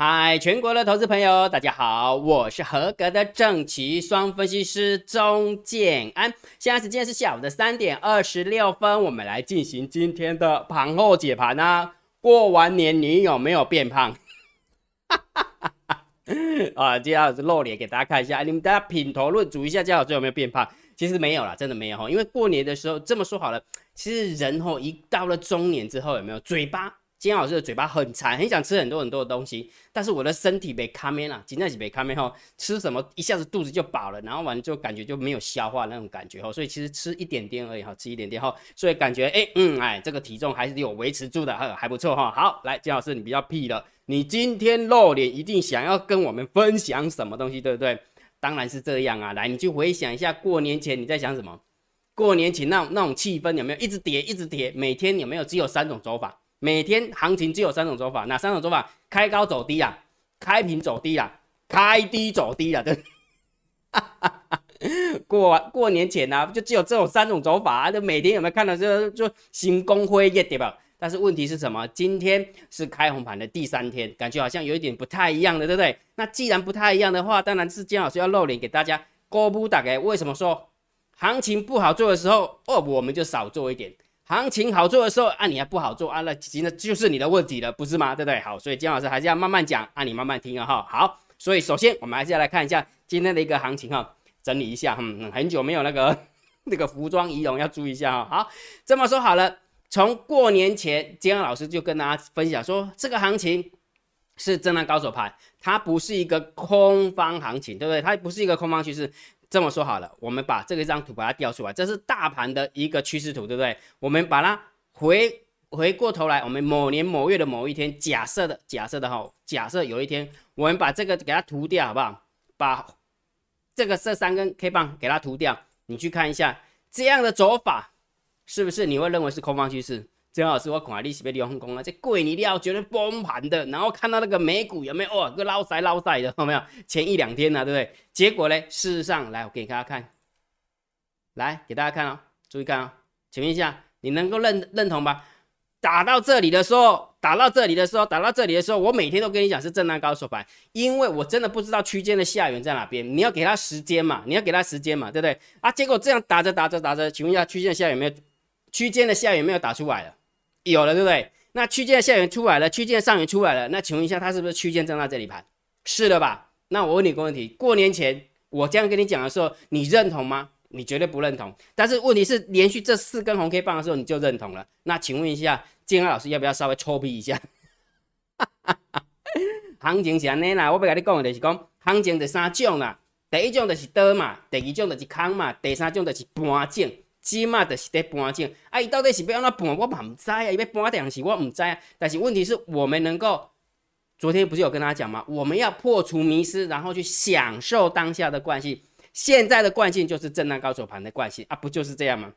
嗨，全国的投资朋友，大家好，我是合格的正奇双分析师钟建安。现在时间是下午的三点二十六分，我们来进行今天的盘后解盘啊。过完年你有没有变胖？哈哈哈哈啊，接下来露脸给大家看一下，你们大家品头论足一下，姜老师有没有变胖？其实没有啦，真的没有哈。因为过年的时候这么说好了，其实人吼一到了中年之后，有没有嘴巴？金老师的嘴巴很馋，很想吃很多很多的东西，但是我的身体被卡面了，今天是被卡面后，吃什么一下子肚子就饱了，然后完就感觉就没有消化那种感觉哈，所以其实吃一点点而已哈，吃一点点哈，所以感觉哎嗯哎这个体重还是有维持住的还，还不错哈。好，来金老师你比较屁了，你今天露脸一定想要跟我们分享什么东西对不对？当然是这样啊，来你去回想一下过年前你在想什么？过年前那那种气氛有没有一直跌一直跌？每天有没有只有三种走法？每天行情只有三种走法，哪三种走法？开高走低啊，开平走低啊，开低走低啊，对。过过年前呢，就只有这种三种走法啊，就每天有没有看到就就新工辉夜对吧？但是问题是什么？今天是开红盘的第三天，感觉好像有一点不太一样的，对不对？那既然不太一样的话，当然是姜老师要露脸给大家。高不打开，为什么说行情不好做的时候，哦，我们就少做一点。行情好做的时候，啊，你还不好做啊，那其实就是你的问题了，不是吗？对不对？好，所以金老师还是要慢慢讲，啊，你慢慢听啊，哈。好，所以首先我们还是要来看一下今天的一个行情哈，整理一下，嗯，很久没有那个 那个服装仪容要注意一下哈。好，这么说好了，从过年前，金老师就跟大家分享说，这个行情是震荡高手盘，它不是一个空方行情，对不对？它不是一个空方趋势。这么说好了，我们把这个张图把它调出来，这是大盘的一个趋势图，对不对？我们把它回回过头来，我们某年某月的某一天，假设的假设的哈，假设有一天我们把这个给它涂掉，好不好？把这个这三根 K 棒给它涂掉，你去看一下这样的走法，是不是你会认为是空方趋势？姜老师，我看你是被利用空了，这贵你料绝对崩盘的。然后看到那个美股有没有哦，个捞塞捞塞的，有没有？前一两天呢，对不对？结果呢，事实上来，我给大家看，来给大家看哦，注意看哦，请问一下，你能够认认同吧？打到这里的时候，打到这里的时候，打到这里的时候，我每天都跟你讲是震荡高手盘，因为我真的不知道区间的下缘在哪边。你要给他时间嘛，你要给他时间嘛，对不对？啊，结果这样打着打着打着，请问一下，区间下缘没有？区间的下缘没有打出来了？有了，对不对？那区间下缘出来了，区间上缘出来了，那请问一下，它是不是区间正在这里盘？是的吧？那我问你个问题：过年前我这样跟你讲的时候，你认同吗？你绝对不认同。但是问题是，连续这四根红 K 棒的时候，你就认同了。那请问一下，建安老师要不要稍微抽皮一下？行情是安尼啦，我要跟你讲的就是讲，行情就三种啦。第一种就是多嘛，第二种就是空嘛，第三种就是盘整。起码就是在搬进，啊，伊到底是要安怎搬，我嘛唔知啊，伊要搬定是我唔知啊。但是问题是我们能够，昨天不是有跟他讲吗？我们要破除迷失，然后去享受当下的惯性。现在的惯性就是震荡高手盘的惯性啊，不就是这样吗？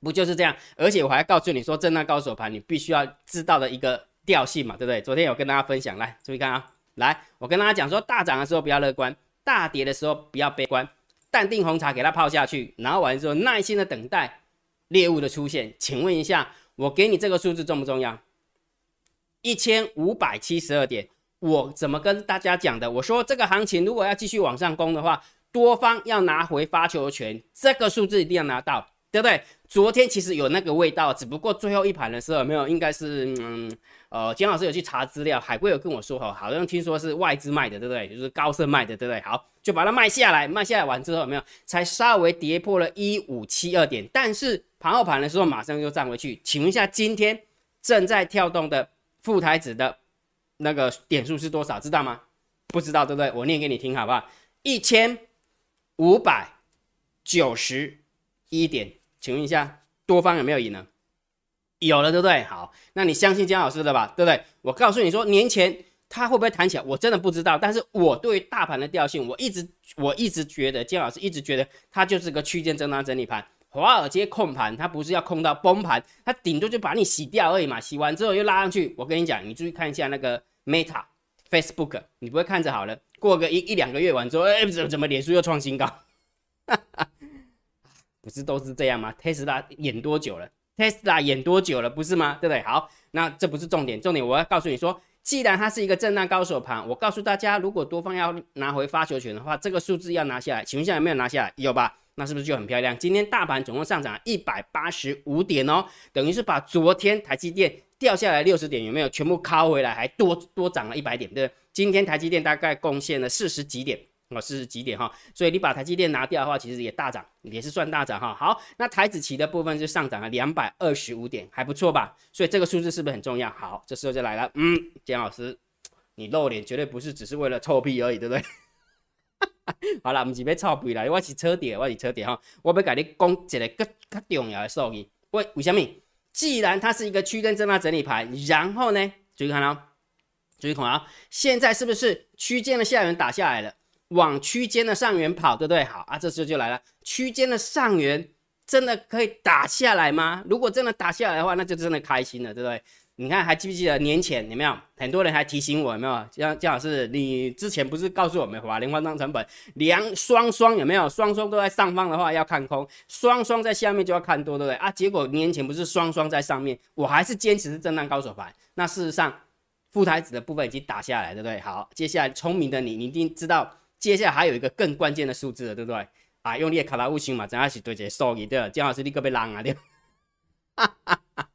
不就是这样？而且我还告诉你说，震荡高手盘你必须要知道的一个调性嘛，对不对？昨天有跟大家分享，来注意看啊，来，我跟大家讲说，大涨的时候不要乐观，大跌的时候不要悲观。淡定红茶给它泡下去，然后完之后耐心的等待猎物的出现。请问一下，我给你这个数字重不重要？一千五百七十二点，我怎么跟大家讲的？我说这个行情如果要继续往上攻的话，多方要拿回发球权，这个数字一定要拿到，对不对？昨天其实有那个味道，只不过最后一盘的时候没有，应该是嗯。呃，姜老师有去查资料，海龟有跟我说哈，好像听说是外资卖的，对不对？就是高盛卖的，对不对？好，就把它卖下来，卖下来完之后有没有？才稍微跌破了一五七二点，但是盘后盘的时候马上又站回去。请问一下，今天正在跳动的副台子的那个点数是多少？知道吗？不知道，对不对？我念给你听好不好？一千五百九十一点，请问一下，多方有没有赢呢？有了，对不对？好，那你相信姜老师的吧，对不对？我告诉你说，年前它会不会弹起来，我真的不知道。但是我对于大盘的调性，我一直我一直觉得，姜老师一直觉得它就是个区间震荡整理盘。华尔街控盘，它不是要控到崩盘，它顶多就把你洗掉而已嘛。洗完之后又拉上去。我跟你讲，你注意看一下那个 Meta Facebook，你不会看着好了，过个一一两个月完之后，哎，怎么怎么脸书又创新高？不是都是这样吗？Tesla 演多久了？Tesla 演多久了，不是吗？对不对？好，那这不是重点，重点我要告诉你说，既然它是一个震荡高手盘，我告诉大家，如果多方要拿回发球权的话，这个数字要拿下来，请问一下有没有拿下来？有吧？那是不是就很漂亮？今天大盘总共上涨一百八十五点哦，等于是把昨天台积电掉下来六十点有没有全部敲回来，还多多涨了一百点，对不对？今天台积电大概贡献了四十几点。哦，四十几点哈，所以你把台积电拿掉的话，其实也大涨，也是算大涨哈。好，那台子期的部分就上涨了两百二十五点，还不错吧？所以这个数字是不是很重要？好，这时候就来了，嗯，姜老师，你露脸绝对不是只是为了臭屁而已，对不对？好了，不是要臭屁啦，我是车点，我是车点哈。我要跟你讲一个更更重要的数据。为为什么？既然它是一个区间震荡整理盘，然后呢，注意看哦，注意看啊，现在是不是区间的下缘打下来了？往区间的上缘跑，对不对？好啊，这时候就来了，区间的上缘真的可以打下来吗？如果真的打下来的话，那就真的开心了，对不对？你看还记不记得年前有没有很多人还提醒我有没有？姜姜老师，你之前不是告诉我们华联换仓成本两双双有没有？双双都在上方的话要看空，双双在下面就要看多，对不对？啊，结果年前不是双双在上面，我还是坚持是震荡高手盘。那事实上，副台子的部分已经打下来，对不对？好，接下来聪明的你，你一定知道。接下来还有一个更关键的数字了，对不对？啊，用你的卡拉五星嘛，真的是对这个数据对姜老师你可别浪啊！对，哈哈哈，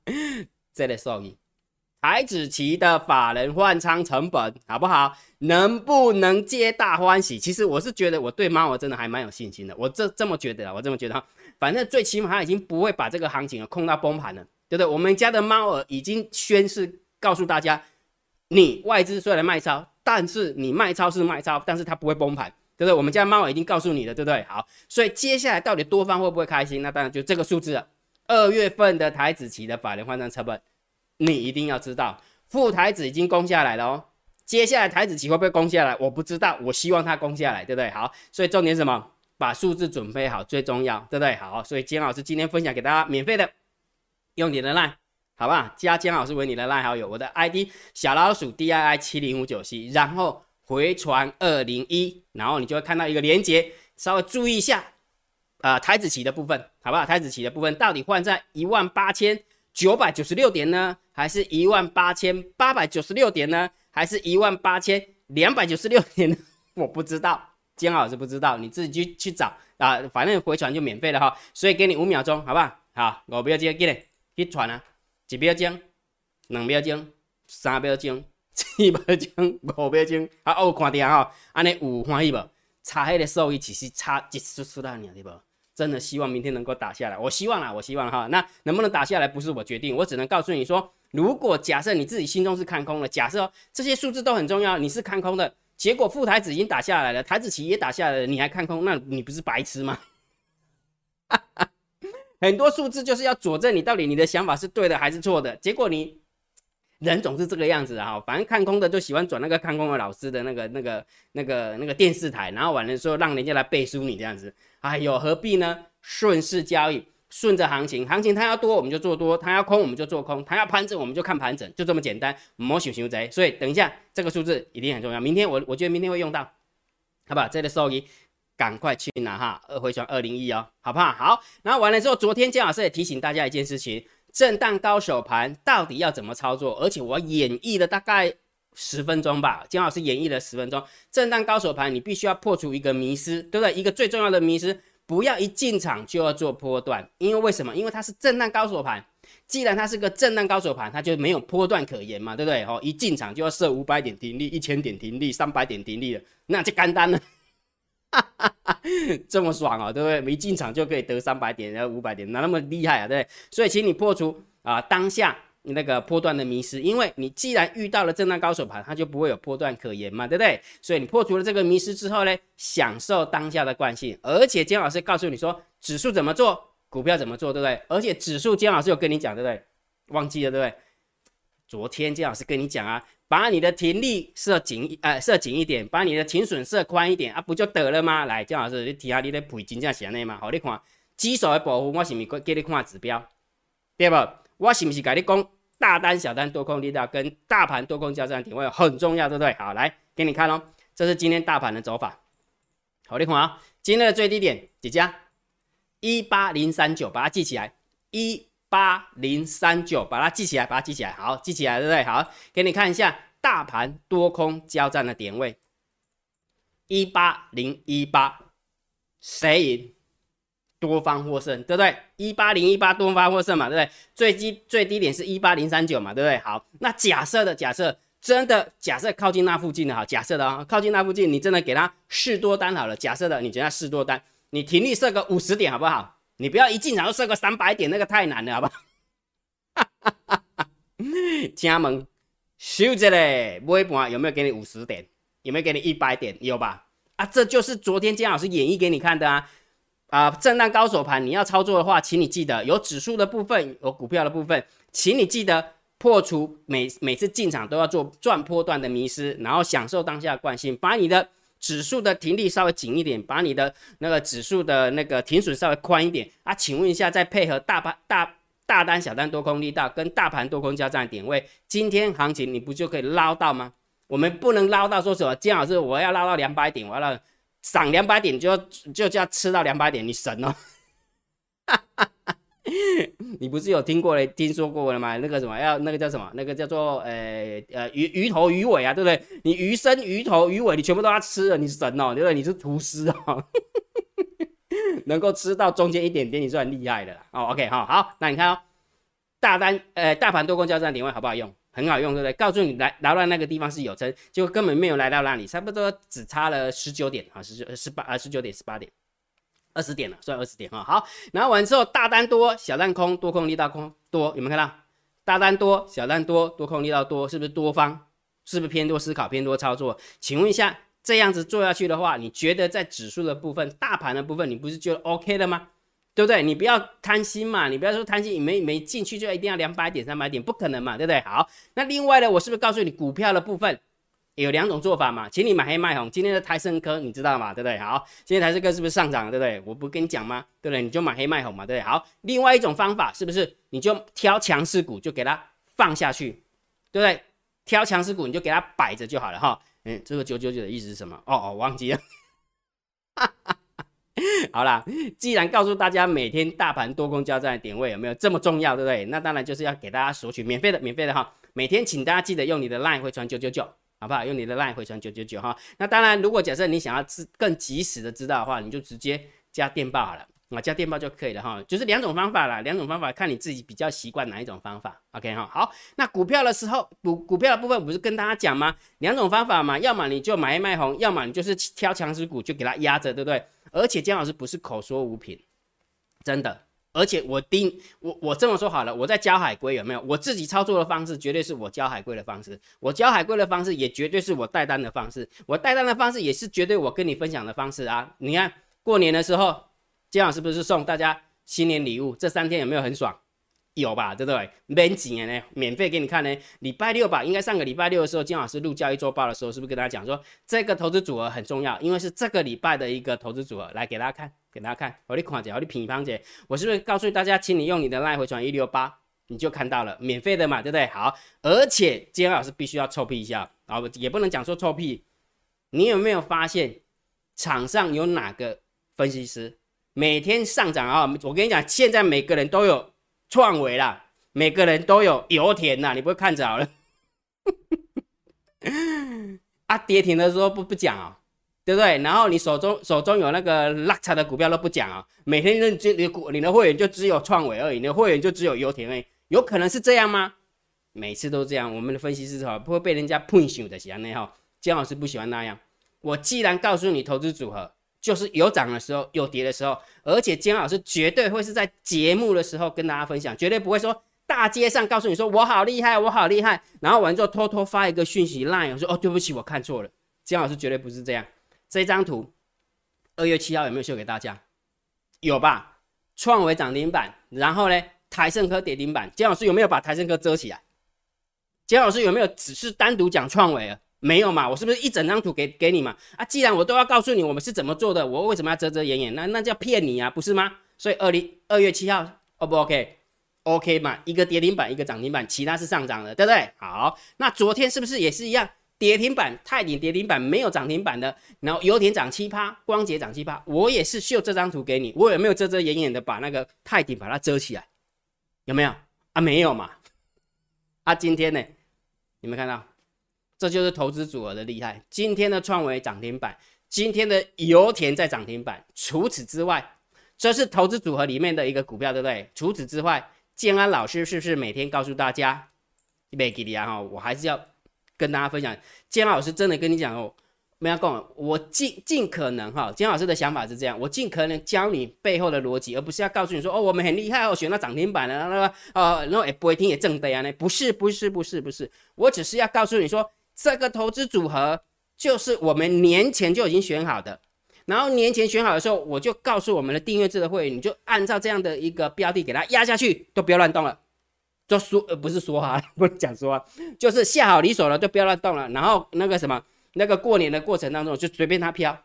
这个数据，台子期的法人换仓成本好不好？能不能皆大欢喜？其实我是觉得我对猫我真的还蛮有信心的，我这这么觉得，我这么觉得哈。反正最起码它已经不会把这个行情啊控到崩盘了，对不对？我们家的猫儿已经宣誓告诉大家，你外资虽然卖超。但是你卖超是卖超，但是它不会崩盘，对不对？我们家猫已经告诉你了，对不对？好，所以接下来到底多方会不会开心？那当然就这个数字了。二月份的台子期的法人换算成本，你一定要知道，副台子已经攻下来了哦。接下来台子期会不会攻下来？我不知道，我希望它攻下来，对不对？好，所以重点什么？把数字准备好最重要，对不对？好，所以金老师今天分享给大家免费的，用你的 line。好吧，加姜老师为你的赖好友，我的 ID 小老鼠 D I I 七零五九 C，然后回传二零一，然后你就会看到一个连接，稍微注意一下啊，台子棋的部分，好不好？台子棋的部分到底换在一万八千九百九十六点呢，还是一万八千八百九十六点呢，还是一万八千两百九十六点呢？我不知道，姜老师不知道，你自己去去找啊，反正回传就免费了哈，所以给你五秒钟，好不好？好，我不要接，给你去传啊。一秒钟，两秒钟，三秒钟，四秒钟，五秒钟，啊，有看到吼，安尼有欢喜无？差迄个收益其实差一丝丝啦，对不？真的希望明天能够打下来，我希望啦，我希望哈。那能不能打下来不是我决定，我只能告诉你说，如果假设你自己心中是看空的，假设这些数字都很重要，你是看空的，结果副台子已经打下来了，台子棋也打下来了，你还看空，那你不是白痴吗？哈哈。很多数字就是要佐证你到底你的想法是对的还是错的，结果你人总是这个样子啊，反正看空的就喜欢转那个看空的老师的那个那个那个那个电视台，然后完了之后让人家来背书你这样子，哎呦何必呢？顺势交易，顺着行情，行情它要多我们就做多，它要空我们就做空，它要盘整我们就看盘整，就这么简单，莫想熊贼。所以等一下这个数字一定很重要，明天我我觉得明天会用到，好不好？这个收益。赶快去拿哈，二回传二零一哦，好不好？好，然后完了之后，昨天姜老师也提醒大家一件事情：震荡高手盘到底要怎么操作？而且我演绎了大概十分钟吧，姜老师演绎了十分钟。震荡高手盘，你必须要破除一个迷失，对不对？一个最重要的迷失，不要一进场就要做波段，因为为什么？因为它是震荡高手盘，既然它是个震荡高手盘，它就没有波段可言嘛，对不对？哦，一进场就要设五百点停利、一千点停利、三百点停利了，那就干单了。这么爽啊，对不对？一进场就可以得三百点，然后五百点，哪那么厉害啊？对不对？所以，请你破除啊当下那个波段的迷失，因为你既然遇到了震荡高手盘，它就不会有波段可言嘛，对不对？所以你破除了这个迷失之后呢，享受当下的惯性，而且姜老师告诉你说指数怎么做，股票怎么做，对不对？而且指数姜老师有跟你讲，对不对？忘记了，对不对？昨天姜老师跟你讲啊。把你的停利设紧呃设紧一点，把你的停损设宽一点啊，不就得了吗？来，姜老师，你提下你的赔金价是安尼嘛？好，你看基手的部分，我是不是给你看指标？对不？我是不是跟你讲大单、小单、多空力道跟大盘多空交战点位很重要，对不对？好，来给你看哦，这是今天大盘的走法。好，你看啊，今天的最低点几家？一八零三九，把它记起来。一八零三九，把它记起来，把它记起来。好，记起来，对不对？好，给你看一下大盘多空交战的点位，一八零一八，谁赢？多方获胜，对不对？一八零一八多方获胜嘛，对不对？最低最低点是一八零三九嘛，对不对？好，那假设的假设真的假设靠近那附近的哈，假设的啊，靠近那附近，你真的给他试多单好了。假设的，你觉得试多单，你停利设个五十点好不好？你不要一进场就设个三百点，那个太难了，好不好？加盟收着嘞，微博有没有给你五十点？有没有给你一百点？有吧？啊，这就是昨天姜老师演绎给你看的啊。啊，震荡高手盘，你要操作的话，请你记得有指数的部分，有股票的部分，请你记得破除每每次进场都要做赚波段的迷失，然后享受当下的惯性，把你的指数的停利稍微紧一点，把你的那个指数的那个停损稍微宽一点啊。请问一下，再配合大盘大大单、小单多空力道跟大盘多空交战点位，今天行情你不就可以捞到吗？我们不能捞到说什么，姜老师我要捞到两百点，我要。涨两百点就就要吃到两百点，你神了哦！你不是有听过嘞、听说过了吗？那个什么要那个叫什么？那个叫做呃呃鱼鱼头鱼尾啊，对不对？你鱼身鱼头鱼尾你全部都要吃了，你神哦，对不对？你是厨师哦，能够吃到中间一点点，你算厉害的哦。OK 哈，好，那你看哦，大单呃大盘多空交战点位好不好用？很好用，对不对？告诉你来来到那个地方是有撑，结果根本没有来到那里，差不多只差了十九点啊，十九十八啊，十九点十八点，二十点了，算二十点哈。好，然后完之后大单多，小单空，多空力道空多，有没有看到？大单多，小单多，多空力道多，是不是多方？是不是偏多思考，偏多操作？请问一下，这样子做下去的话，你觉得在指数的部分、大盘的部分，你不是觉得 OK 了吗？对不对？你不要贪心嘛，你不要说贪心，你没没进去就一定要两百点、三百点，不可能嘛，对不对？好，那另外呢，我是不是告诉你股票的部分有两种做法嘛？请你买黑卖红。今天的台盛科你知道嘛？对不对？好，今天台盛科是不是上涨？对不对？我不跟你讲吗？对不对？你就买黑卖红嘛，对不对？好，另外一种方法是不是你就挑强势股就给它放下去，对不对？挑强势股你就给它摆着就好了哈。嗯，这个九九九的意思是什么？哦哦，忘记了。哈哈。好啦，既然告诉大家每天大盘多空交战的点位有没有这么重要，对不对？那当然就是要给大家索取免费的，免费的哈。每天请大家记得用你的 LINE 回传九九九，好不好？用你的 LINE 回传九九九哈。那当然，如果假设你想要知更及时的知道的话，你就直接加电报好了。啊，加电报就可以了哈，就是两种方法啦，两种方法看你自己比较习惯哪一种方法。OK 哈，好，那股票的时候，股股票的部分不是跟大家讲吗？两种方法嘛，要么你就买一卖红，要么你就是挑强势股就给它压着，对不对？而且姜老师不是口说无凭，真的。而且我盯我我这么说好了，我在教海龟有没有？我自己操作的方式绝对是我教海龟的方式，我教海龟的方式也绝对是我带单的方式，我带单的方式也是绝对我跟你分享的方式啊！你看过年的时候。姜老师不是送大家新年礼物？这三天有没有很爽？有吧，对不对？免钱呢，免费给你看呢。礼拜六吧，应该上个礼拜六的时候，姜老师录交易周报的时候，是不是跟大家讲说这个投资组合很重要？因为是这个礼拜的一个投资组合，来给大家看，给大家看。我的看姐，我的品方姐，我是不是告诉大家，请你用你的赖回传一六八，你就看到了，免费的嘛，对不对？好，而且今天老师必须要臭屁一下啊，也不能讲说臭屁。你有没有发现场上有哪个分析师？每天上涨啊！我跟你讲，现在每个人都有创维啦，每个人都有油田呐，你不会看着了？啊，跌停的时候不不讲啊，对不对？然后你手中手中有那个拉差的股票都不讲啊，每天认就你股你的会员就只有创维而已，你的会员就只有油田而已，有可能是这样吗？每次都这样，我们的分析师哈不会被人家碰醒的，喜欢那样。姜老师不喜欢那样。我既然告诉你投资组合。就是有涨的时候，有跌的时候，而且姜老师绝对会是在节目的时候跟大家分享，绝对不会说大街上告诉你说我好厉害，我好厉害，然后完之后偷偷发一个讯息 line 说哦对不起我看错了，姜老师绝对不是这样。这张图二月七号有没有秀给大家？有吧？创维涨停板，然后呢台盛科跌停板，姜老师有没有把台盛科遮起来？姜老师有没有只是单独讲创维啊？没有嘛？我是不是一整张图给给你嘛？啊，既然我都要告诉你我们是怎么做的，我为什么要遮遮掩掩？那那叫骗你啊，不是吗？所以二零二月七号，O 不 OK？OK 嘛？一个跌停板，一个涨停板，其他是上涨的，对不对？好，那昨天是不是也是一样？跌停板，泰鼎跌停板没有涨停板的，然后油田涨七趴，光捷涨七趴，我也是秀这张图给你，我有没有遮遮掩掩的把那个泰鼎把它遮起来？有没有？啊，没有嘛？啊，今天呢？有没有看到？这就是投资组合的厉害。今天的创维涨停板，今天的油田在涨停板。除此之外，这是投资组合里面的一个股票，对不对？除此之外，建安老师是不是每天告诉大家，没给你啊？我还是要跟大家分享，建安老师真的跟你讲哦。没有讲，我尽尽可能哈，金老师的想法是这样，我尽可能教你背后的逻辑，而不是要告诉你说哦，我们很厉害哦，选到涨停板了，那个呃，然后也不会听也正的啊，那不是不是不是不是，我只是要告诉你说，这个投资组合就是我们年前就已经选好的，然后年前选好的时候，我就告诉我们的订阅制的会员，你就按照这样的一个标的给它压下去，都不要乱动了，就说呃不是说哈，不是讲说，就是下好离手了，就不要乱动了，然后那个什么。那个过年的过程当中，就随便它飘，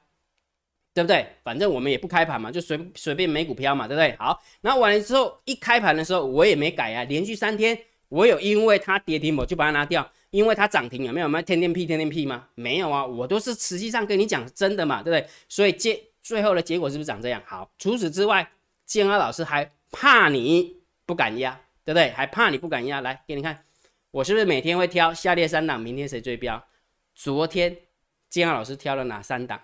对不对？反正我们也不开盘嘛，就随随便美股飘嘛，对不对？好，然后完了之后，一开盘的时候我也没改啊，连续三天我有因为它跌停我就把它拿掉，因为它涨停有没有？有天天屁天天屁吗？没有啊，我都是实际上跟你讲真的嘛，对不对？所以结最后的结果是不是长这样？好，除此之外，建安老师还怕你不敢压，对不对？还怕你不敢压，来给你看，我是不是每天会挑下列三档，明天谁追标？昨天金浩老师挑了哪三档？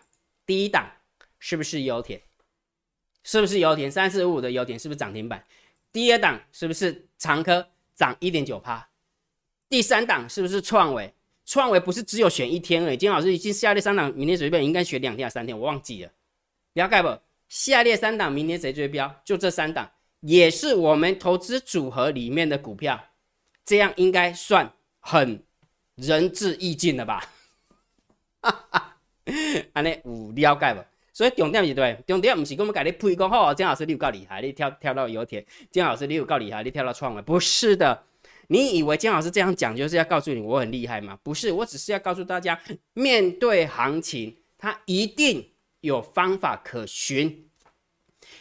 第一档是不是油田？是不是油田？三四五五的油田是不是涨停板？第二档是不是长科涨一点九趴？第三档是不是创维？创维不是只有选一天而已。金老师已经下列三档，明天随便应该选两天还是三天？我忘记了，了解不？下列三档明天谁追标？就这三档，也是我们投资组合里面的股票，这样应该算很仁至义尽了吧？哈哈，安尼有了解不？所以重点是对，重点不是我们给你配讲好，姜老师你有够厉害，你跳跳到油田，姜老师你有够厉害，你跳到创维，不是的。你以为姜老师这样讲就是要告诉你我很厉害吗？不是，我只是要告诉大家，面对行情，它一定有方法可循。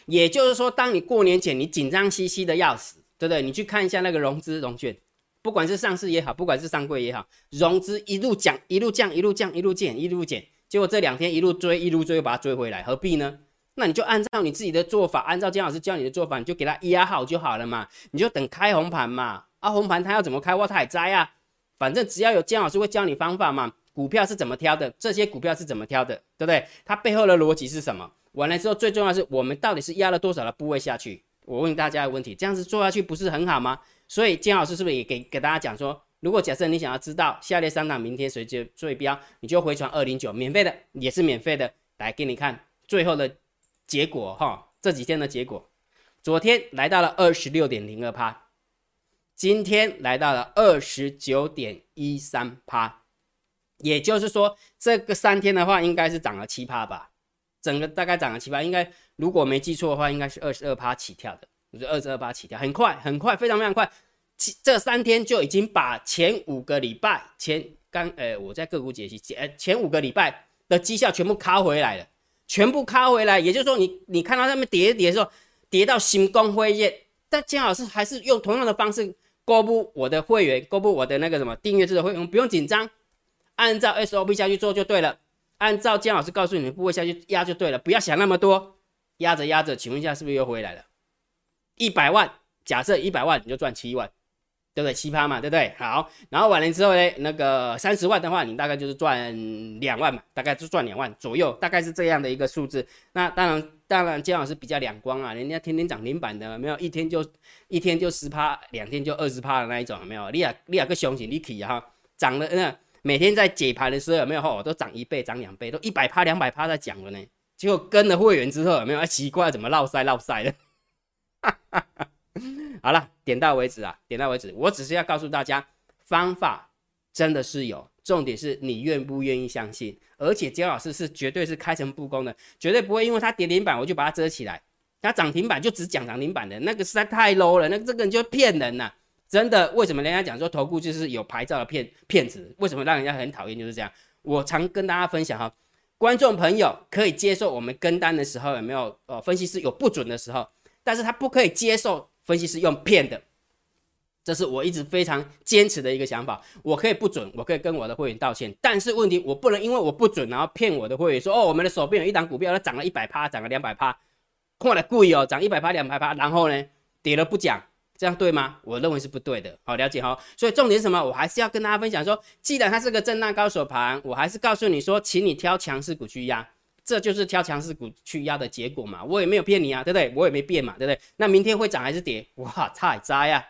也就是说，当你过年前你紧张兮兮的要死，对不对？你去看一下那个融资融券。不管是上市也好，不管是上柜也好，融资一路降，一路降，一路降，一路减，一路减，结果这两天一路追，一路追，又把它追回来，何必呢？那你就按照你自己的做法，按照姜老师教你的做法，你就给它压好就好了嘛，你就等开红盘嘛。啊，红盘它要怎么开，我太摘啊。反正只要有姜老师会教你方法嘛，股票是怎么挑的，这些股票是怎么挑的，对不对？它背后的逻辑是什么？完了之后，最重要是我们到底是压了多少的部位下去？我问大家一个问题，这样子做下去不是很好吗？所以金老师是不是也给给大家讲说，如果假设你想要知道下列三档明天谁接最标，你就回传二零九，免费的也是免费的，来给你看最后的结果哈，这几天的结果，昨天来到了二十六点零二趴，今天来到了二十九点一三趴，也就是说这个三天的话应该是涨了七趴吧，整个大概涨了七八，应该如果没记错的话，应该是二十二趴起跳的。就二十二趴起跳，很快很快，非常非常快。这三天就已经把前五个礼拜前刚呃，我在个股解析前前五个礼拜的绩效全部卡回来了，全部卡回来。也就是说，你你看到他们跌一跌的时候，跌到新光辉夜，但姜老师还是用同样的方式公布我的会员，公布我的那个什么订阅制的会员，不用紧张，按照 SOP 下去做就对了，按照姜老师告诉你们部位下去压就对了，不要想那么多，压着压着，请问一下是不是又回来了？一百万，假设一百万你就赚七万，对不对？七趴嘛，对不对？好，然后完了之后呢，那个三十万的话，你大概就是赚两万嘛，大概就赚两万左右，大概是这样的一个数字。那当然，当然姜老师比较两光啊，人家天天涨停板的，没有一天就一天就十趴，两天就二十趴的那一种，没有？你啊，你啊个雄心你起哈，涨了那每天在解盘的时候有没有？吼，都涨一倍，涨两倍，都一百趴、两百趴在讲了呢。结果跟了会员之后有没有？奇怪，怎么落塞落塞的？好了，点到为止啊，点到为止。我只是要告诉大家，方法真的是有，重点是你愿不愿意相信。而且姜老师是绝对是开诚布公的，绝对不会因为他跌停板我就把它遮起来，他涨停板就只讲涨停板的，那个实在太 low 了，那这个人就骗人呐，真的。为什么人家讲说投顾就是有牌照的骗骗子？为什么让人家很讨厌？就是这样。我常跟大家分享哈，观众朋友可以接受我们跟单的时候有没有呃分析师有不准的时候。但是他不可以接受分析师用骗的，这是我一直非常坚持的一个想法。我可以不准，我可以跟我的会员道歉，但是问题我不能因为我不准，然后骗我的会员说哦，我们的手边有一档股票，它涨了一百趴，涨了两百趴，看了贵哦，涨一百趴、两百趴，然后呢跌了不讲，这样对吗？我认为是不对的。好，了解哈。所以重点是什么？我还是要跟大家分享说，既然它是个震荡高手盘，我还是告诉你说，请你挑强势股去压，这就是挑强势股去压的结果嘛。我也没有骗你啊，对不对？我也没变嘛，对不对？那明天会涨还是跌？哇，太渣呀！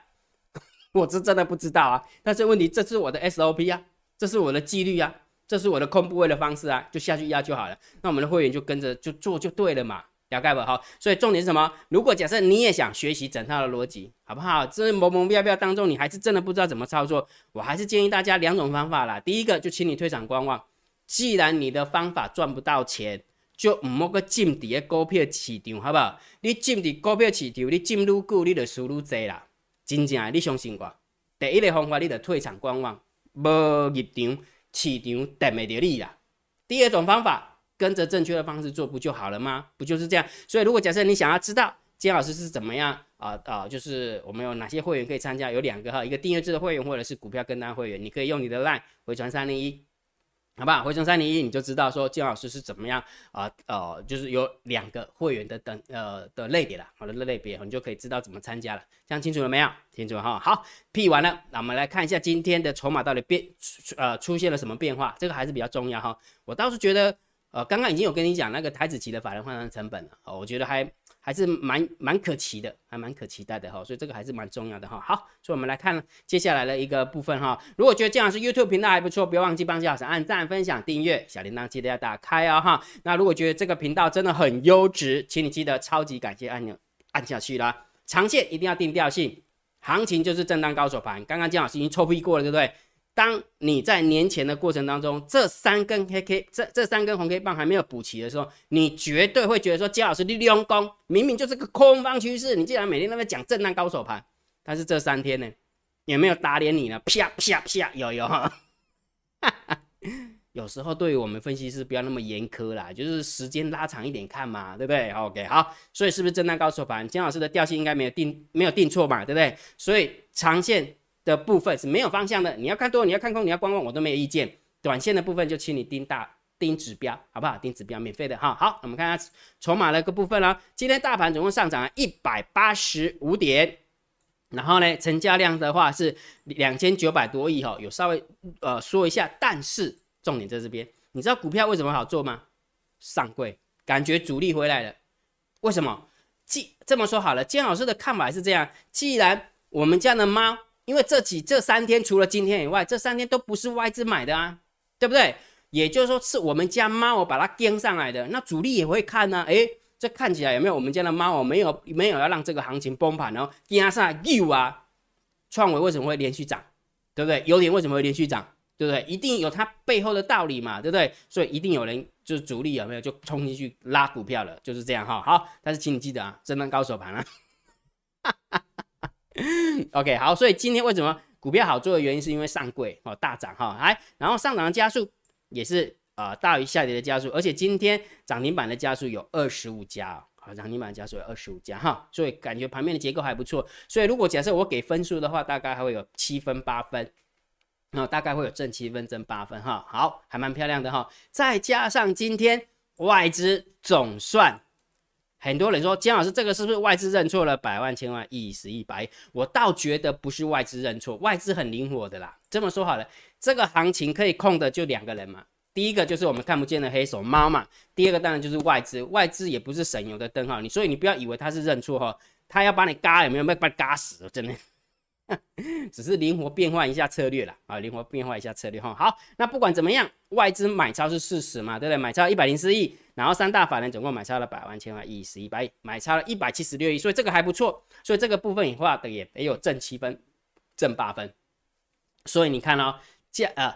我是真的不知道啊。但是问题，这是我的 SOP 啊，这是我的纪律啊，这是我的控部位的方式啊，就下去压就好了。那我们的会员就跟着就做就对了嘛。了解不好，所以重点是什么？如果假设你也想学习整套的逻辑，好不好？这懵懵逼逼当中，你还是真的不知道怎么操作，我还是建议大家两种方法啦。第一个就请你退场观望。既然你的方法赚不到钱，就唔好个进底个股票市场，好不好？你进伫股票市场，你进愈久，你就输愈济啦。真正你相信我，第一个方法你就退场观望，无入场，市场等袂着你啦。第二种方法。跟着正确的方式做不就好了吗？不就是这样？所以如果假设你想要知道金老师是怎么样啊啊，就是我们有哪些会员可以参加，有两个哈，一个订阅制的会员或者是股票跟单会员，你可以用你的 line 回传三零一，好不好？回传三零一你就知道说金老师是怎么样啊呃，就是有两个会员的等呃的类别了，好的类别你就可以知道怎么参加了，这样清楚了没有？清楚哈。好，P 完了，那我们来看一下今天的筹码到底变呃出现了什么变化，这个还是比较重要哈。我倒是觉得。呃，刚刚已经有跟你讲那个台子期的法人换算成本了，哦，我觉得还还是蛮蛮可期的，还蛮可期待的哈，所以这个还是蛮重要的哈。好，所以我们来看接下来的一个部分哈。如果觉得这样是 YouTube 频道还不错，不要忘记帮姜老师按赞、分享、订阅，小铃铛记得要打开哦哈。那如果觉得这个频道真的很优质，请你记得超级感谢按钮按下去啦。长线一定要定调性，行情就是震荡高手盘。刚刚姜老师已经抽批过了，对不对？当你在年前的过程当中，这三根黑 K，这这三根红 K 棒还没有补齐的时候，你绝对会觉得说，姜老师利用功，明明就是个空方趋势，你竟然每天都在讲震荡高手盘，但是这三天呢，有没有打脸你呢？啪啪啪，有有哈，有时候对于我们分析师不要那么严苛啦，就是时间拉长一点看嘛，对不对？OK，好，所以是不是震荡高手盘？姜老师的调性应该没有定，没有定错嘛，对不对？所以长线。的部分是没有方向的，你要看多，你要看空，你要观望，我都没有意见。短线的部分就请你盯大盯指标，好不好？盯指标，免费的哈。好，我们看下筹码的个部分了。今天大盘总共上涨了一百八十五点，然后呢，成交量的话是两千九百多亿哈，有稍微呃说一下，但是重点在这边，你知道股票为什么好做吗？上柜，感觉主力回来了。为什么？既这么说好了，姜老师的看法是这样，既然我们家的猫。因为这几这三天除了今天以外，这三天都不是外资买的啊，对不对？也就是说是我们家猫我把它跟上来的，那主力也会看呢。诶，这看起来有没有我们家的猫我没有没有要让这个行情崩盘然后，跟上来又啊，创维为什么会连续涨？对不对？有点为什么会连续涨？对不对？一定有它背后的道理嘛，对不对？所以一定有人就是主力有没有就冲进去拉股票了，就是这样哈。好，但是请你记得啊，真的高手盘啊。OK，好，所以今天为什么股票好做的原因，是因为上柜哦大涨哈，来，然后上涨的加速也是呃大于下跌的加速，而且今天涨停板的加速有二十五家，好，涨停板加速有二十五家哈，所以感觉盘面的结构还不错，所以如果假设我给分数的话，大概还会有七分八分，那大概会有正七分正八分哈，好，还蛮漂亮的哈，再加上今天外资总算。很多人说姜老师，这个是不是外资认错了？百万、千万、亿、十亿、百亿，我倒觉得不是外资认错，外资很灵活的啦。这么说好了，这个行情可以控的就两个人嘛。第一个就是我们看不见的黑手猫嘛。第二个当然就是外资，外资也不是省油的灯哈。你所以你不要以为他是认错哈，他要把你嘎有没有？要把你嘎死，真的。只是灵活变换一下策略了啊，灵活变换一下策略哈。好，那不管怎么样，外资买超是事实嘛，对不对？买超一百零四亿，然后三大法人总共买超了百万、千万、亿、十亿、百亿，买超了一百七十六亿，所以这个还不错。所以这个部分的话的也也有正七分、正八分。所以你看哦，价呃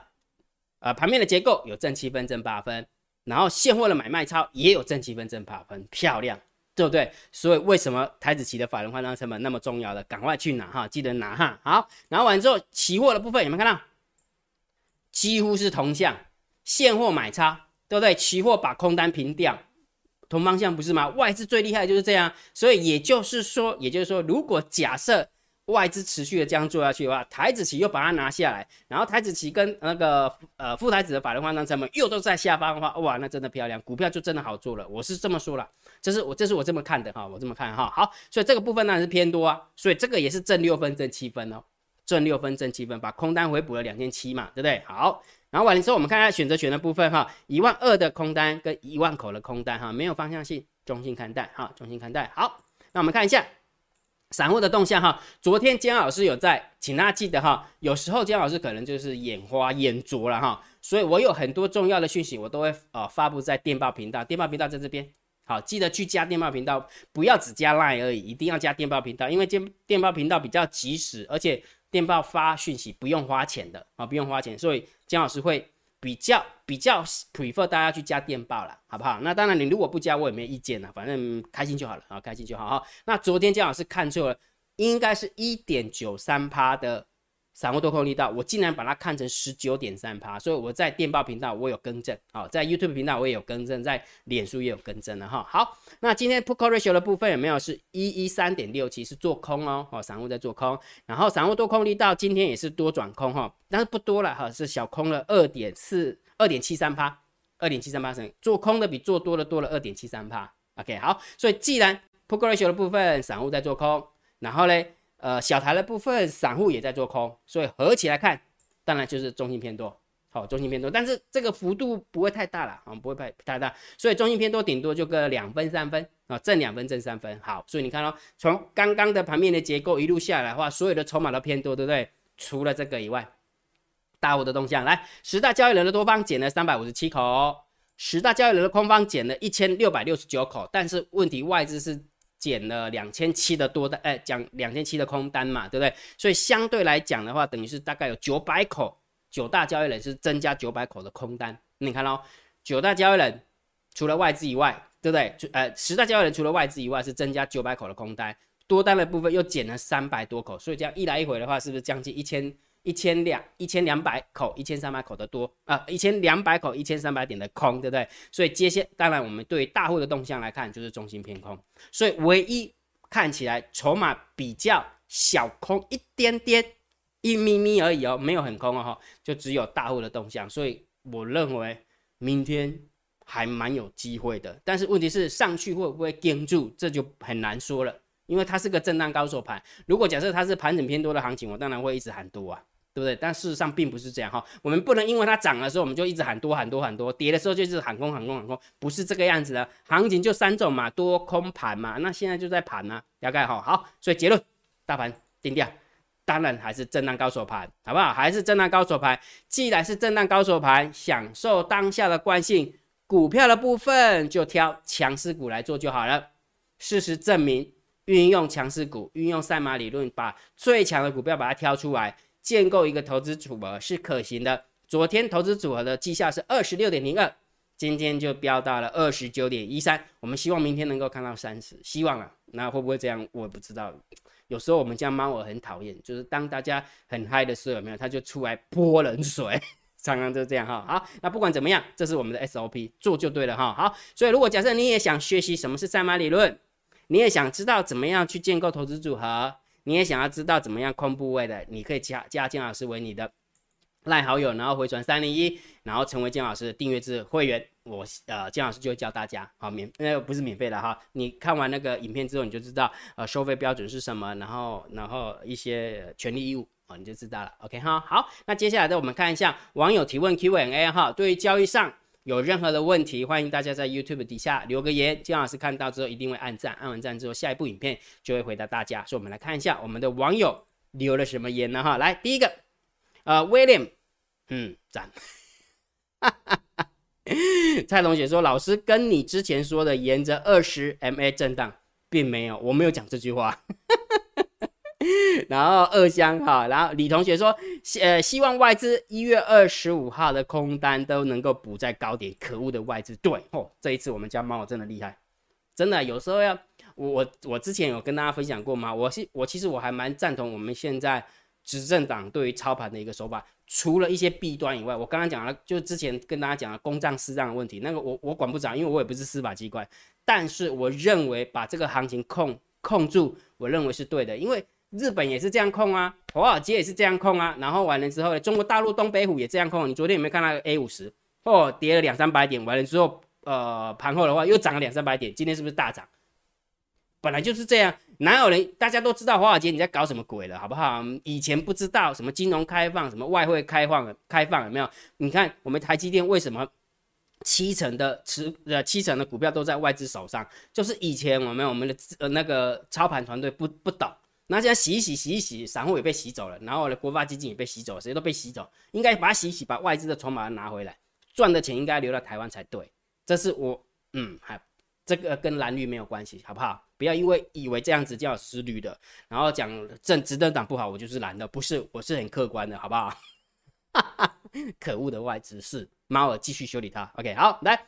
呃盘面的结构有正七分、正八分，然后现货的买卖超也有正七分、正八分，漂亮。对不对？所以为什么台子期的法人换仓成本那么重要的？赶快去拿哈，记得拿哈。好，拿完之后，期货的部分有没有看到？几乎是同向，现货买差，对不对？期货把空单平掉，同方向不是吗？外资最厉害就是这样。所以也就是说，也就是说，如果假设外资持续的这样做下去的话，台子期又把它拿下来，然后台子期跟那个呃副台子的法人换仓成本又都在下方的话，哇，那真的漂亮，股票就真的好做了。我是这么说了，这是我这是我这么看的哈，我这么看哈。好，所以这个部分呢是偏多啊，所以这个也是正六分正七分哦，正六分正七分，把空单回补了两千七嘛，对不对？好，然后完了之后，我们看一下选择权的部分哈，一万二的空单跟一万口的空单哈，没有方向性，中性看待哈，中性看待。好，那我们看一下。散户的动向哈，昨天姜老师有在，请大家记得哈，有时候姜老师可能就是眼花眼拙了哈，所以我有很多重要的讯息，我都会呃发布在电报频道，电报频道在这边，好，记得去加电报频道，不要只加 line 而已，一定要加电报频道，因为电电报频道比较及时，而且电报发讯息不用花钱的啊，不用花钱，所以姜老师会。比较比较 prefer 大家去加电报了，好不好？那当然，你如果不加，我也没意见了，反正开心就好了啊，开心就好哈。那昨天姜老师看错了，应该是一点九三趴的。散户多空力道，我竟然把它看成十九点三趴，所以我在电报频道我有更正，好，在 YouTube 频道我也有更正，在脸书也有更正了哈。好，那今天 Put Call Ratio 的部分有没有是一一三点六七是做空哦，哦，散户在做空，然后散户多空力道今天也是多转空哈，但是不多了哈，是小空了二点四二点七三趴，二点七三八成，做空的比做多的多了二点七三趴。OK，好，所以既然 Put Call Ratio 的部分散户在做空，然后嘞。呃，小台的部分散户也在做空，所以合起来看，当然就是中性偏多，好，中性偏多，但是这个幅度不会太大了啊，不会太太大，所以中性偏多顶多就个两分三分啊，正两分正三分，好，所以你看哦，从刚刚的盘面的结构一路下来的话，所有的筹码都偏多，对不对？除了这个以外，大户的动向来，十大交易人的多方减了三百五十七口，十大交易人的空方减了一千六百六十九口，但是问题外资是。减了两千七的多单，哎，讲两千七的空单嘛，对不对？所以相对来讲的话，等于是大概有九百口，九大交易人是增加九百口的空单。你看哦，九大交易人除了外资以外，对不对？呃，十大交易人除了外资以外是增加九百口的空单，多单的部分又减了三百多口，所以这样一来一回的话，是不是将近一千？一千两一千两百口，一千三百口的多啊，一千两百口，一千三百点的空，对不对？所以接下当然我们对大户的动向来看，就是中心偏空。所以唯一看起来筹码比较小空一点点，一咪咪而已哦，没有很空哦，就只有大户的动向。所以我认为明天还蛮有机会的，但是问题是上去会不会盯住，这就很难说了，因为它是个震荡高手盘。如果假设它是盘整偏多的行情，我当然会一直喊多啊。对不对？但事实上并不是这样哈，我们不能因为它涨的时候我们就一直喊多喊多喊多，跌的时候就是喊空喊空喊空，不是这个样子的。行情就三种嘛，多空盘嘛，那现在就在盘呢，大概哈好，所以结论，大盘定掉，当然还是震荡高手盘，好不好？还是震荡高手盘。既然是震荡高手盘，享受当下的惯性，股票的部分就挑强势股来做就好了。事实证明，运用强势股，运用赛马理论，把最强的股票把它挑出来。建构一个投资组合是可行的。昨天投资组合的绩效是二十六点零二，今天就飙到了二十九点一三。我们希望明天能够看到三十，希望啊。那会不会这样？我不知道。有时候我们家猫儿很讨厌，就是当大家很嗨的时候，有没有？它就出来泼冷水，常常就这样哈。好，那不管怎么样，这是我们的 SOP，做就对了哈。好，所以如果假设你也想学习什么是赛马理论，你也想知道怎么样去建构投资组合。你也想要知道怎么样空部位的，你可以加加金老师为你的赖好友，然后回传三零一，然后成为金老师的订阅制会员。我呃金老师就会教大家，好免那个不是免费的哈。你看完那个影片之后，你就知道呃收费标准是什么，然后然后一些权利义务哦，你就知道了。OK 哈，好，那接下来的我们看一下网友提问 Q&A 哈，对于交易上。有任何的问题，欢迎大家在 YouTube 底下留个言，金老师看到之后一定会按赞，按完赞之后，下一部影片就会回答大家。所以，我们来看一下我们的网友留了什么言呢？哈，来第一个，呃，William，嗯，赞，蔡同学说，老师跟你之前说的沿着二十 MA 震荡，并没有，我没有讲这句话。然后二香哈，然后李同学说，希呃，希望外资一月二十五号的空单都能够补在高点。可恶的外资，对哦，这一次我们家猫真的厉害，真的有时候要我我我之前有跟大家分享过吗？我是我其实我还蛮赞同我们现在执政党对于操盘的一个手法，除了一些弊端以外，我刚刚讲了，就之前跟大家讲了公账私账的问题，那个我我管不着，因为我也不是司法机关，但是我认为把这个行情控控住，我认为是对的，因为。日本也是这样控啊，华尔街也是这样控啊，然后完了之后呢，中国大陆东北虎也这样控。你昨天有没有看到 A 五十？哦，跌了两三百点，完了之后，呃，盘后的话又涨了两三百点，今天是不是大涨？本来就是这样，哪有人？大家都知道华尔街你在搞什么鬼了，好不好？以前不知道什么金融开放，什么外汇开放，开放有没有？你看我们台积电为什么七成的持呃七成的股票都在外资手上？就是以前我们我们的呃那个操盘团队不不懂。那现在洗一洗，洗一洗，散户也被洗走了，然后呢，国发基金也被洗走了，谁都被洗走，应该把它洗一洗，把外资的筹码拿回来，赚的钱应该留到台湾才对。这是我，嗯，还这个跟蓝绿没有关系，好不好？不要因为以为这样子叫是绿的，然后讲政执政党不好，我就是蓝的，不是，我是很客观的，好不好？可恶的外资是猫儿继续修理它。OK，好，来，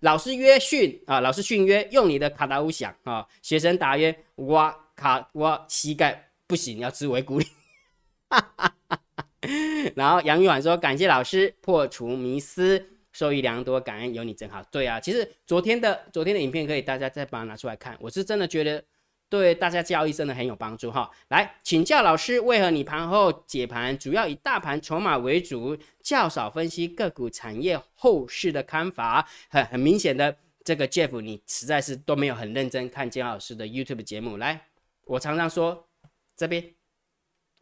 老师约训啊，老师训约，用你的卡达乌响啊，学生答曰哇。卡我膝盖不行，要吃维骨力。然后杨玉婉说：“感谢老师破除迷思，受益良多，感恩有你真好。”对啊，其实昨天的昨天的影片可以大家再把它拿出来看，我是真的觉得对大家交易真的很有帮助哈。来请教老师，为何你盘后解盘主要以大盘筹码为主，较少分析个股产业后市的看法？很很明显的，这个 Jeff 你实在是都没有很认真看姜老师的 YouTube 节目来。我常常说，这边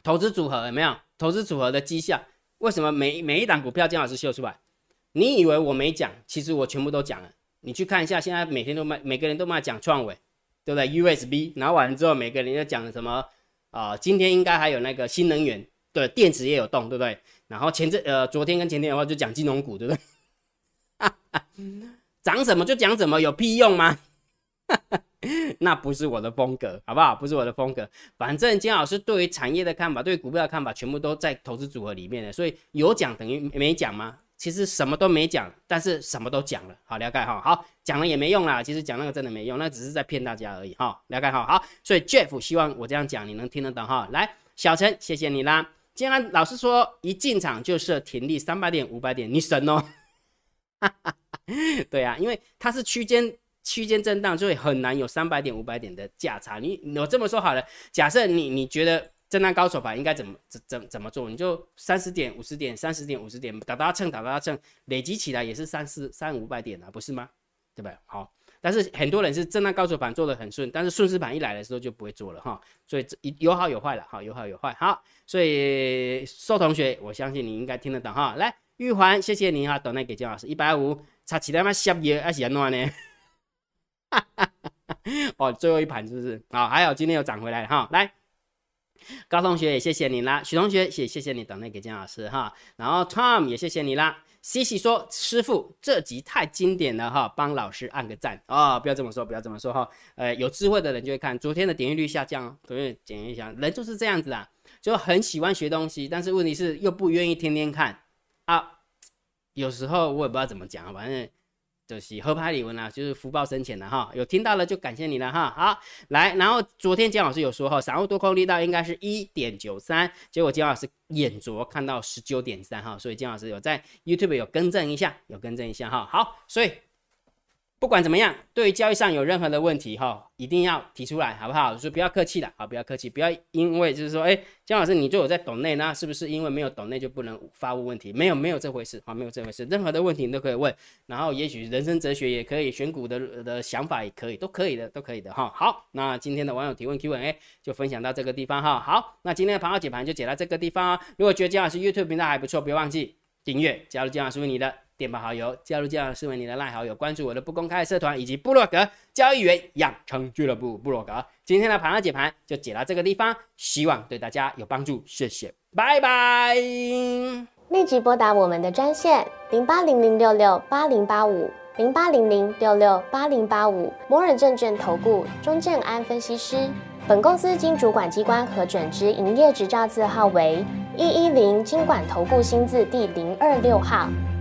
投资组合有没有投资组合的绩效？为什么每每一档股票姜老师秀出来？你以为我没讲？其实我全部都讲了。你去看一下，现在每天都卖，每个人都卖讲创伟，对不对？USB 拿完了之后，每个人又讲什么啊？今天应该还有那个新能源，对，电池也有动，对不对？然后前阵呃，昨天跟前天的话就讲金融股，对不对？涨什么就讲什么，有屁用吗？那不是我的风格，好不好？不是我的风格。反正金老师对于产业的看法，对股票的看法，全部都在投资组合里面的。所以有讲等于没讲吗？其实什么都没讲，但是什么都讲了。好，了解哈。好，讲了也没用啦。其实讲那个真的没用，那只是在骗大家而已哈。了解哈。好，所以 Jeff 希望我这样讲你能听得懂哈。来，小陈，谢谢你啦。既然老师说一进场就设停利三百点、五百点，你神哦。对啊，因为它是区间。区间震荡就会很难有三百点、五百点的价差。你我这么说好了，假设你你觉得震荡高手盘应该怎么怎怎怎么做？你就三十点、五十点、三十点、五十点打打秤、打打秤，累积起来也是三四三五百点啊，不是吗？对不对？好，但是很多人是震荡高手盘做的很顺，但是顺势盘一来的时候就不会做了哈。所以有好有坏了，哈，有好有坏。好，所以寿同学，我相信你应该听得懂哈。来，玉环，谢谢你哈，等待给姜老师一百五，差起来嘛，十页还是安怎呢？哈哈哈哦，最后一盘是不是？好，还有今天又涨回来了哈。来，高同学也谢谢你啦，许同学也谢谢你等那个姜老师哈。然后 Tom 也谢谢你啦。西西说：“师傅，这集太经典了哈，帮老师按个赞啊！不要这么说，不要这么说哈。呃，有智慧的人就会看。昨天的点击率下降，昨天点击率下，人就是这样子啊，就很喜欢学东西，但是问题是又不愿意天天看啊。有时候我也不知道怎么讲，反正。”就是合拍理文啊，就是福报深浅了哈，有听到了就感谢你了哈。好，来，然后昨天姜老师有说哈，散户多空力道应该是一点九三，结果姜老师眼拙看到十九点三哈，所以姜老师有在 YouTube 有更正一下，有更正一下哈。好，所以。不管怎么样，对于交易上有任何的问题哈，一定要提出来，好不好？就不要客气了，好，不要客气，不要因为就是说，哎，姜老师你就有在懂内，那是不是因为没有懂内就不能发问问题？没有，没有这回事，好，没有这回事，任何的问题你都可以问，然后也许人生哲学也可以，选股的的想法也可以，都可以的，都可以的哈。好，那今天的网友提问 Q&A 就分享到这个地方哈。好，那今天的盘后解盘就解到这个地方啊。如果觉得姜老师 YouTube 频道还不错，别忘记订阅，加入姜老师为你的。电报好友，加入这样视为你的赖好友，关注我的不公开社团以及部落格交易员养成俱乐部部落格。今天的盘后解盘就解到这个地方，希望对大家有帮助，谢谢，拜拜。立即拨打我们的专线零八零零六六八零八五零八零零六六八零八五摩尔证券投顾钟建安分析师。本公司经主管机关核准之营业执照字号为一一零金管投顾新字第零二六号。